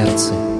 сердце –